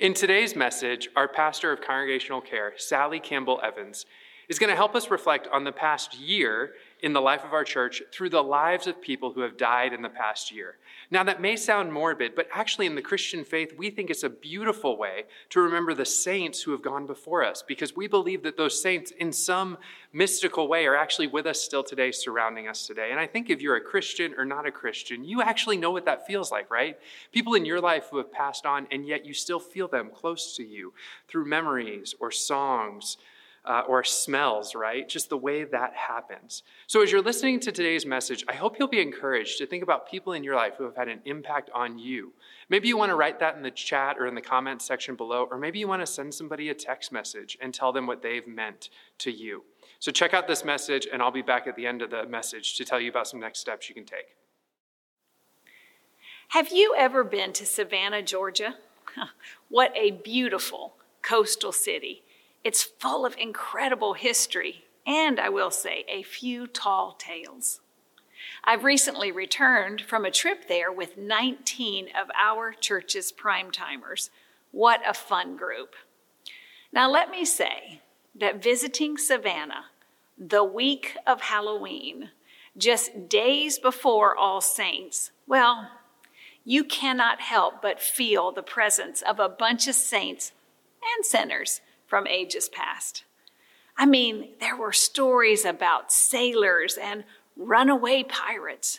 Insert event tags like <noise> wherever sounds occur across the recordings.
In today's message, our pastor of congregational care, Sally Campbell Evans, is going to help us reflect on the past year in the life of our church through the lives of people who have died in the past year. Now, that may sound morbid, but actually, in the Christian faith, we think it's a beautiful way to remember the saints who have gone before us because we believe that those saints, in some mystical way, are actually with us still today, surrounding us today. And I think if you're a Christian or not a Christian, you actually know what that feels like, right? People in your life who have passed on, and yet you still feel them close to you through memories or songs uh, or smells, right? Just the way that happens. So, as you're listening to today's message, I hope you'll be encouraged to think about people in your life who have had an impact on you. Maybe you want to write that in the chat or in the comments section below, or maybe you want to send somebody a text message and tell them what they've meant to you. So, check out this message, and I'll be back at the end of the message to tell you about some next steps you can take. Have you ever been to Savannah, Georgia? <laughs> what a beautiful coastal city. It's full of incredible history and, I will say, a few tall tales. I've recently returned from a trip there with 19 of our church's prime timers. What a fun group. Now, let me say that visiting Savannah the week of Halloween, just days before All Saints, well, you cannot help but feel the presence of a bunch of saints and sinners from ages past. I mean, there were stories about sailors and runaway pirates,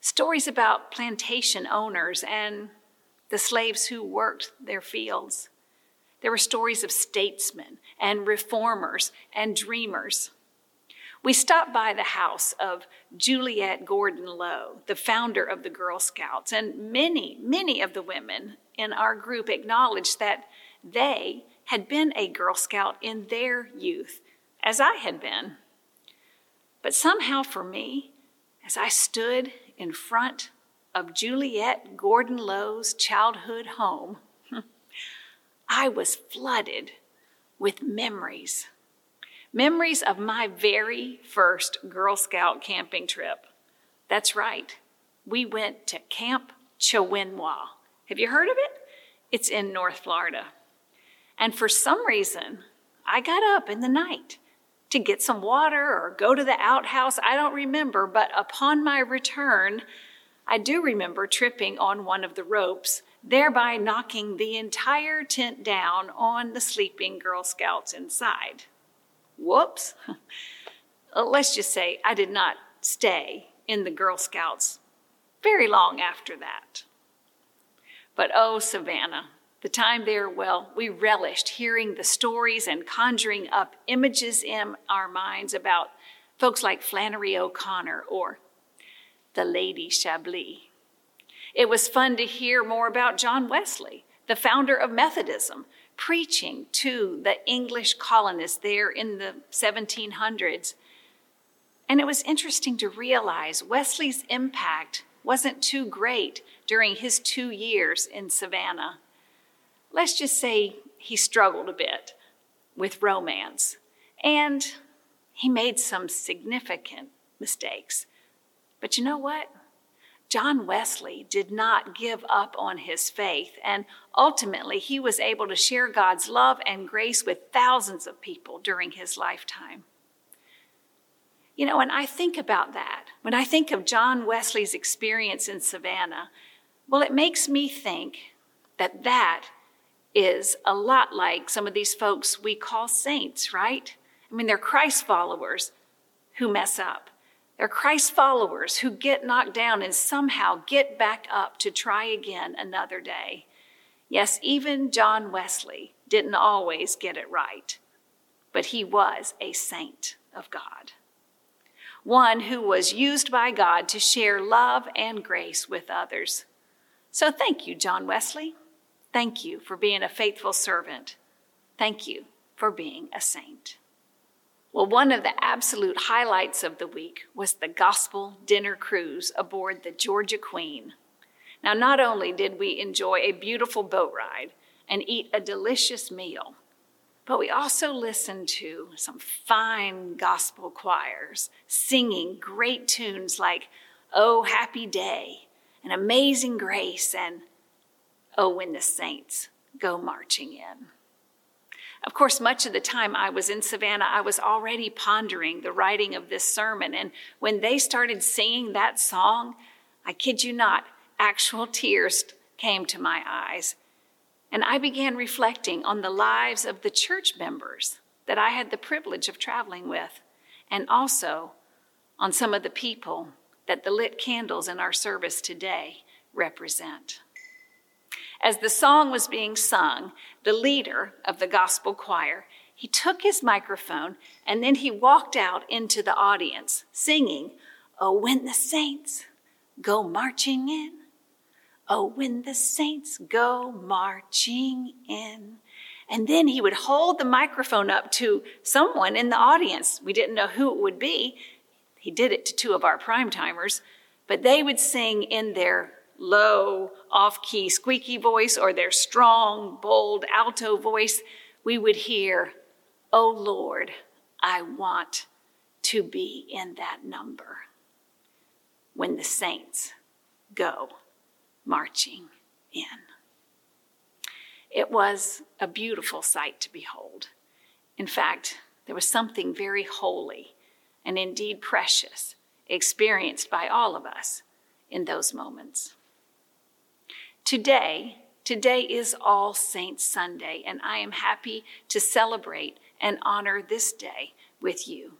stories about plantation owners and the slaves who worked their fields. There were stories of statesmen and reformers and dreamers. We stopped by the house of Juliette Gordon Low, the founder of the Girl Scouts, and many, many of the women in our group acknowledged that they had been a Girl Scout in their youth, as I had been. But somehow for me, as I stood in front of Juliette Gordon Low's childhood home, <laughs> I was flooded with memories. Memories of my very first Girl Scout camping trip. That's right, we went to Camp Chowenwaw. Have you heard of it? It's in North Florida. And for some reason, I got up in the night to get some water or go to the outhouse. I don't remember, but upon my return, I do remember tripping on one of the ropes, thereby knocking the entire tent down on the sleeping Girl Scouts inside. Whoops. <laughs> Uh, let's just say I did not stay in the Girl Scouts very long after that. But oh, Savannah, the time there, well, we relished hearing the stories and conjuring up images in our minds about folks like Flannery O'Connor or the Lady Chablis. It was fun to hear more about John Wesley, the founder of Methodism, preaching to the English colonists there in the 1700s. And it was interesting to realize Wesley's impact wasn't too great during his two years in Savannah let's just say he struggled a bit with romance and he made some significant mistakes. But you know what? John Wesley did not give up on his faith, and ultimately, he was able to share God's love and grace with thousands of people during his lifetime. You know, when I think about that, when I think of John Wesley's experience in Savannah, well, it makes me think that that is a lot like some of these folks we call saints, right? I mean, they're Christ followers who mess up. They're Christ followers who get knocked down and somehow get back up to try again another day. Yes, even John Wesley didn't always get it right, but he was a saint of God. One who was used by God to share love and grace with others. So thank you, John Wesley. Thank you for being a faithful servant. Thank you for being a saint. Well, one of the absolute highlights of the week was the gospel dinner cruise aboard the Georgia Queen. Now, not only did we enjoy a beautiful boat ride and eat a delicious meal, but we also listened to some fine gospel choirs singing great tunes like Oh Happy Day and Amazing Grace and Oh, when the saints go marching in. Of course, much of the time I was in Savannah, I was already pondering the writing of this sermon. And when they started singing that song, I kid you not, actual tears came to my eyes. And I began reflecting on the lives of the church members that I had the privilege of traveling with, and also on some of the people that the lit candles in our service today represent. As the song was being sung, the leader of the gospel choir, he took his microphone and then he walked out into the audience singing, Oh, when the saints go marching in. Oh, when the saints go marching in. And then he would hold the microphone up to someone in the audience. We didn't know who it would be. He did it to two of our prime timers, but they would sing in their low, off key, squeaky voice or their strong, bold, alto voice, we would hear, Oh Lord, I want to be in that number when the saints go marching in. It was a beautiful sight to behold. In fact, there was something very holy and indeed precious experienced by all of us in those moments. Today, today is All Saints Sunday, and I am happy to celebrate and honor this day with you.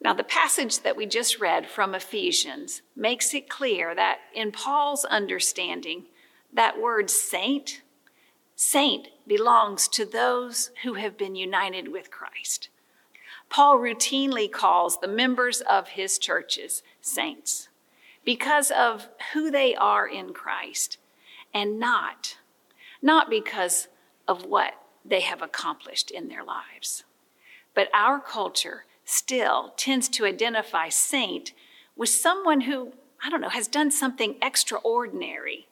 Now, the passage that we just read from Ephesians makes it clear that in Paul's understanding, that word saint, saint belongs to those who have been united with Christ. Paul routinely calls the members of his churches saints because of who they are in Christ and not, not because of what they have accomplished in their lives. But our culture still tends to identify saint with someone who, I don't know, has done something extraordinary.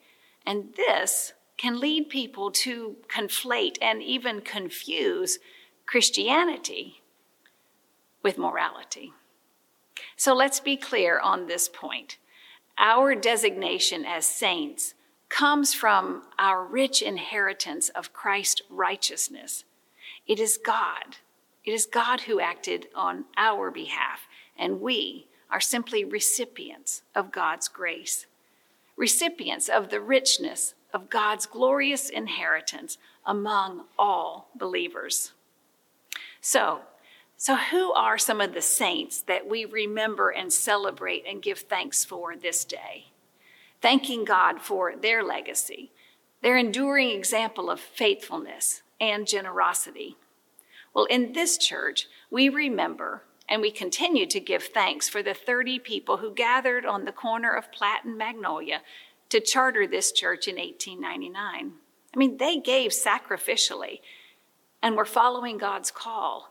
And this can lead people to conflate and even confuse Christianity with morality. So let's be clear on this point. Our designation as saints comes from our rich inheritance of Christ's righteousness. It is God. It is God who acted on our behalf, and we are simply recipients of God's grace, recipients of the richness of God's glorious inheritance among all believers. So, so, who are some of the saints that we remember and celebrate and give thanks for this day? Thanking God for their legacy, their enduring example of faithfulness and generosity. Well, in this church, we remember and we continue to give thanks for the 30 people who gathered on the corner of Platt and Magnolia to charter this church in 1899. I mean, they gave sacrificially and were following God's call.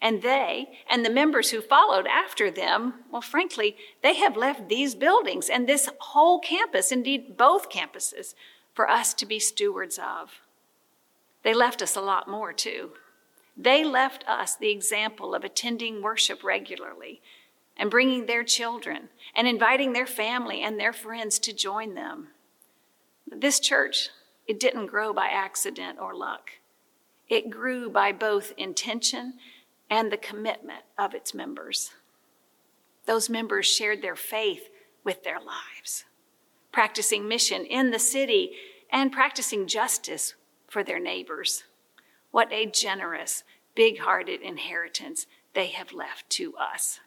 And they and the members who followed after them, well, frankly, they have left these buildings and this whole campus, indeed both campuses, for us to be stewards of. They left us a lot more, too. They left us the example of attending worship regularly and bringing their children and inviting their family and their friends to join them. This church, it didn't grow by accident or luck. It grew by both intention and the commitment of its members. Those members shared their faith with their lives, practicing mission in the city and practicing justice for their neighbors. What a generous, big hearted inheritance they have left to us.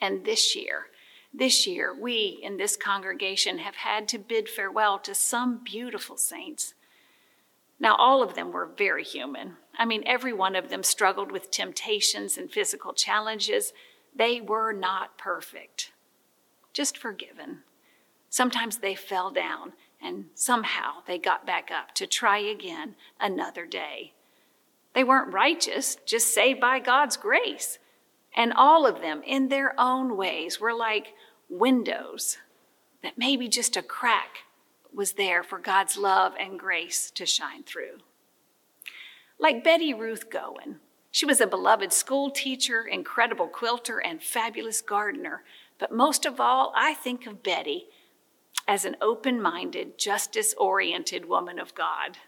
And this year, this year, we in this congregation have had to bid farewell to some beautiful saints now, all of them were very human. I mean, every one of them struggled with temptations and physical challenges. They were not perfect, just forgiven. Sometimes they fell down and somehow they got back up to try again another day. They weren't righteous, just saved by God's grace. And all of them, in their own ways, were like windows that maybe just a crack was there for God's love and grace to shine through. Like Betty Ruth Goen, she was a beloved school teacher, incredible quilter, and fabulous gardener. But most of all, I think of Betty as an open minded, justice oriented woman of God.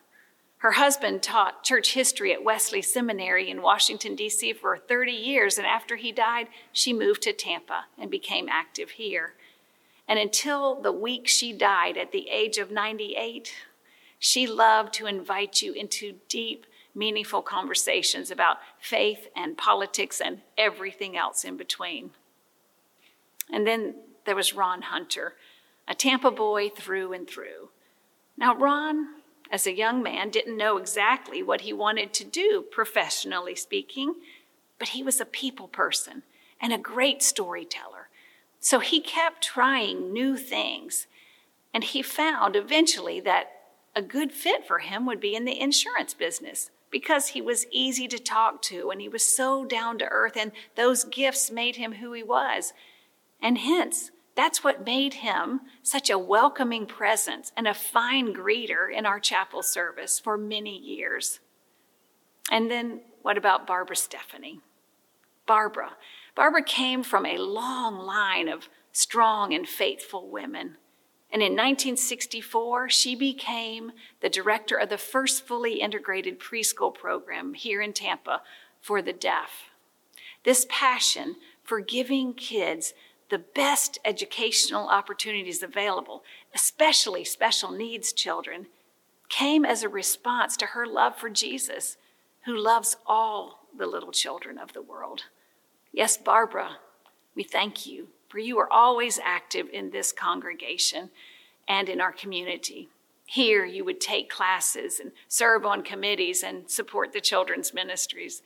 Her husband taught church history at Wesley Seminary in Washington, D.C. for 30 years, and after he died, she moved to Tampa and became active here. And until the week she died at the age of 98, she loved to invite you into deep, meaningful conversations about faith and politics and everything else in between. And then there was Ron Hunter, a Tampa boy through and through. Now, Ron as a young man, didn't know exactly what he wanted to do, professionally speaking, but he was a people person and a great storyteller. So he kept trying new things, and he found eventually that a good fit for him would be in the insurance business because he was easy to talk to and he was so down to earth, and those gifts made him who he was. And hence, that's what made him such a welcoming presence and a fine greeter in our chapel service for many years. And then what about Barbara Stephanie? Barbara. Barbara came from a long line of strong and faithful women. And in 1964, she became the director of the first fully integrated preschool program here in Tampa for the deaf. This passion for giving kids the best educational opportunities available, especially special needs children, came as a response to her love for Jesus, who loves all the little children of the world. Yes, Barbara, we thank you, for you are always active in this congregation and in our community. Here, you would take classes and serve on committees and support the children's ministries.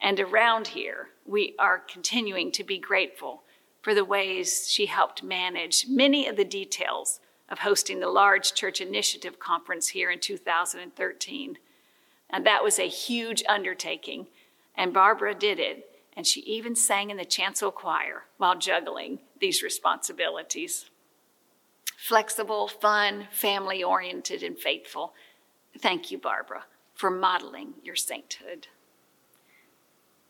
And around here, we are continuing to be grateful for the ways she helped manage many of the details of hosting the large church initiative conference here in 2013. And that was a huge undertaking, and Barbara did it, and she even sang in the chancel choir while juggling these responsibilities. Flexible, fun, family oriented, and faithful. Thank you, Barbara, for modeling your sainthood.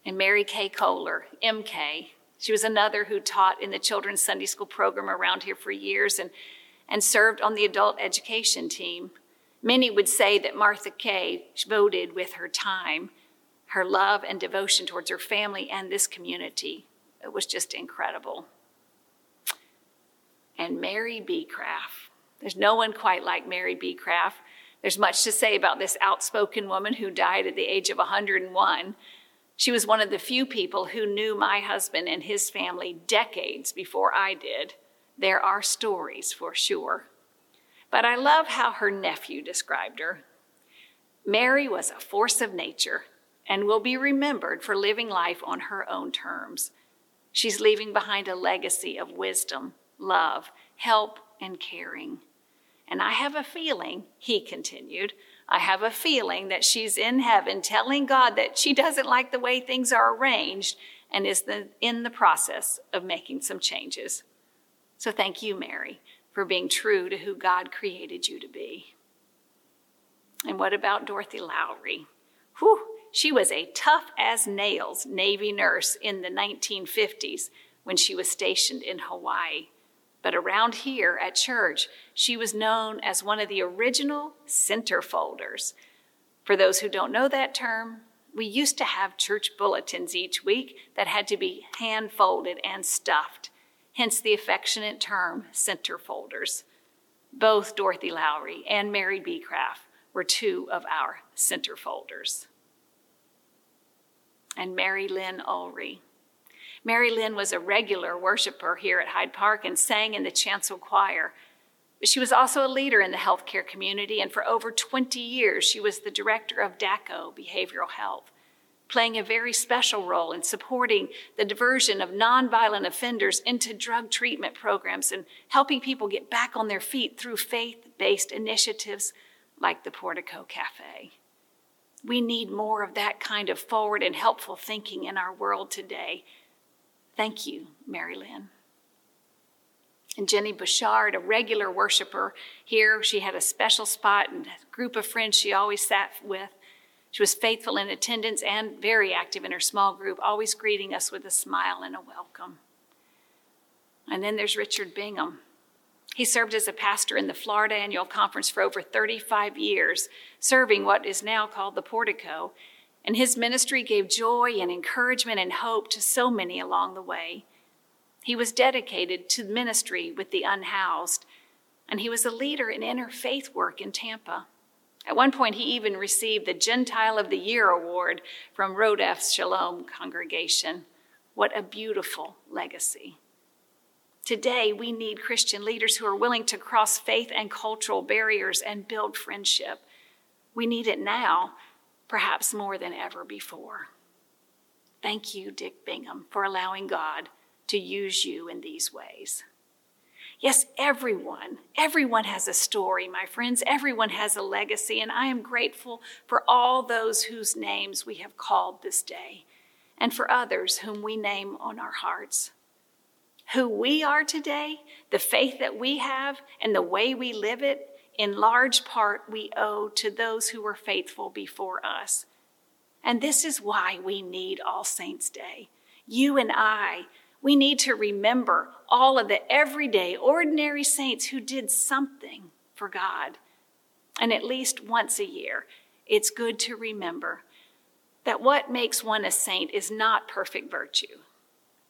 And Mary Kay Kohler, MK, she was another who taught in the children's Sunday school program around here for years and, and served on the adult education team. Many would say that Martha Kay voted with her time, her love and devotion towards her family and this community. It was just incredible. And Mary B. Craft. There's no one quite like Mary B. Craft. There's much to say about this outspoken woman who died at the age of 101 she was one of the few people who knew my husband and his family decades before I did. There are stories for sure. But I love how her nephew described her. Mary was a force of nature and will be remembered for living life on her own terms. She's leaving behind a legacy of wisdom, love, help, and caring. And I have a feeling, he continued, I have a feeling that she's in heaven telling God that she doesn't like the way things are arranged and is the, in the process of making some changes. So thank you, Mary, for being true to who God created you to be. And what about Dorothy Lowry? Whew, she was a tough as nails Navy nurse in the 1950s when she was stationed in Hawaii. But around here at church, she was known as one of the original centerfolders. For those who don't know that term, we used to have church bulletins each week that had to be hand folded and stuffed, hence the affectionate term centerfolders. Both Dorothy Lowry and Mary B. Craft were two of our centerfolders. And Mary Lynn Ulry Mary Lynn was a regular worshiper here at Hyde Park and sang in the chancel choir. But she was also a leader in the healthcare community, and for over 20 years, she was the director of DACCO Behavioral Health, playing a very special role in supporting the diversion of nonviolent offenders into drug treatment programs and helping people get back on their feet through faith based initiatives like the Portico Cafe. We need more of that kind of forward and helpful thinking in our world today. Thank you, Mary Lynn. And Jenny Bouchard, a regular worshiper here, she had a special spot and a group of friends she always sat with. She was faithful in attendance and very active in her small group, always greeting us with a smile and a welcome. And then there's Richard Bingham. He served as a pastor in the Florida Annual Conference for over 35 years, serving what is now called the Portico, and his ministry gave joy and encouragement and hope to so many along the way. He was dedicated to ministry with the unhoused, and he was a leader in interfaith work in Tampa. At one point, he even received the Gentile of the Year award from Rodeph Sholom congregation. What a beautiful legacy. Today, we need Christian leaders who are willing to cross faith and cultural barriers and build friendship. We need it now, perhaps more than ever before. Thank you, Dick Bingham, for allowing God to use you in these ways. Yes, everyone, everyone has a story, my friends. Everyone has a legacy, and I am grateful for all those whose names we have called this day, and for others whom we name on our hearts. Who we are today, the faith that we have, and the way we live it, in large part we owe to those who were faithful before us. And this is why we need All Saints' Day. You and I, we need to remember all of the everyday, ordinary saints who did something for God. And at least once a year, it's good to remember that what makes one a saint is not perfect virtue,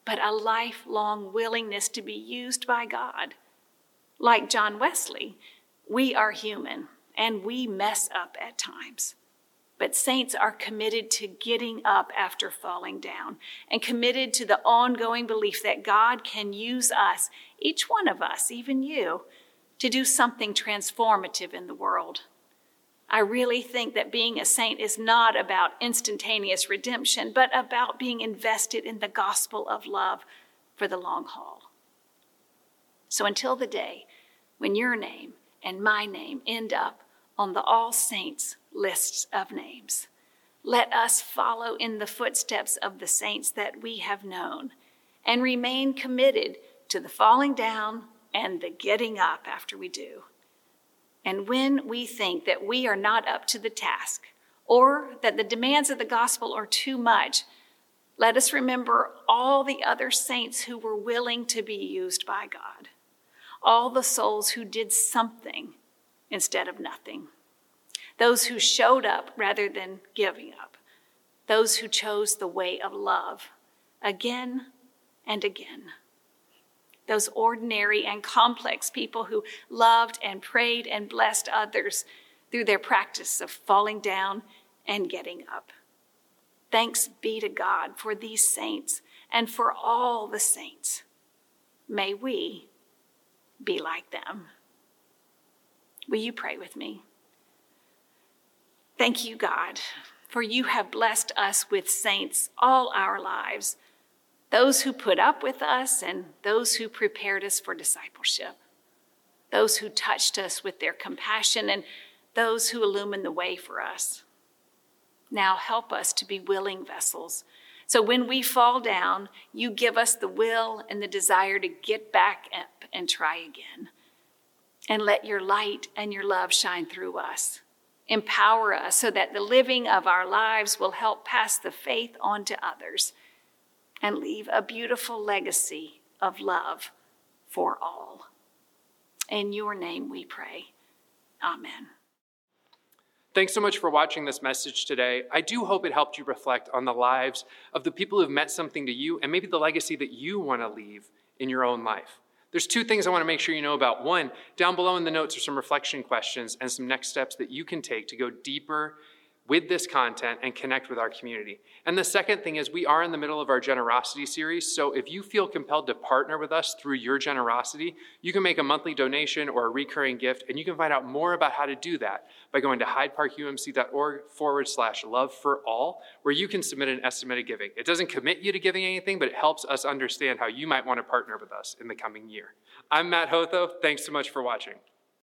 but a lifelong willingness to be used by God. Like John Wesley, we are human and we mess up at times. But saints are committed to getting up after falling down and committed to the ongoing belief that God can use us, each one of us, even you, to do something transformative in the world. I really think that being a saint is not about instantaneous redemption, but about being invested in the gospel of love for the long haul. So until the day when your name and my name end up on the All Saints lists of names. Let us follow in the footsteps of the saints that we have known and remain committed to the falling down and the getting up after we do. And when we think that we are not up to the task or that the demands of the gospel are too much, let us remember all the other saints who were willing to be used by God, all the souls who did something instead of nothing. Those who showed up rather than giving up, those who chose the way of love again and again. Those ordinary and complex people who loved and prayed and blessed others through their practice of falling down and getting up. Thanks be to God for these saints and for all the saints. May we be like them. Will you pray with me? Thank you, God, for you have blessed us with saints all our lives, those who put up with us and those who prepared us for discipleship, those who touched us with their compassion and those who illumined the way for us. Now help us to be willing vessels. So when we fall down, you give us the will and the desire to get back up and try again. And let your light and your love shine through us. Empower us so that the living of our lives will help pass the faith on to others and leave a beautiful legacy of love for all. In your name we pray. Amen. Thanks so much for watching this message today. I do hope it helped you reflect on the lives of the people who've meant something to you and maybe the legacy that you want to leave in your own life. There's two things I want to make sure you know about. One, down below in the notes are some reflection questions and some next steps that you can take to go deeper with this content and connect with our community. And the second thing is, we are in the middle of our generosity series. So if you feel compelled to partner with us through your generosity, you can make a monthly donation or a recurring gift. And you can find out more about how to do that by going to hydeparkumc.org forward slash love for all, where you can submit an estimated giving. It doesn't commit you to giving anything, but it helps us understand how you might want to partner with us in the coming year. I'm Matt Hotho. Thanks so much for watching.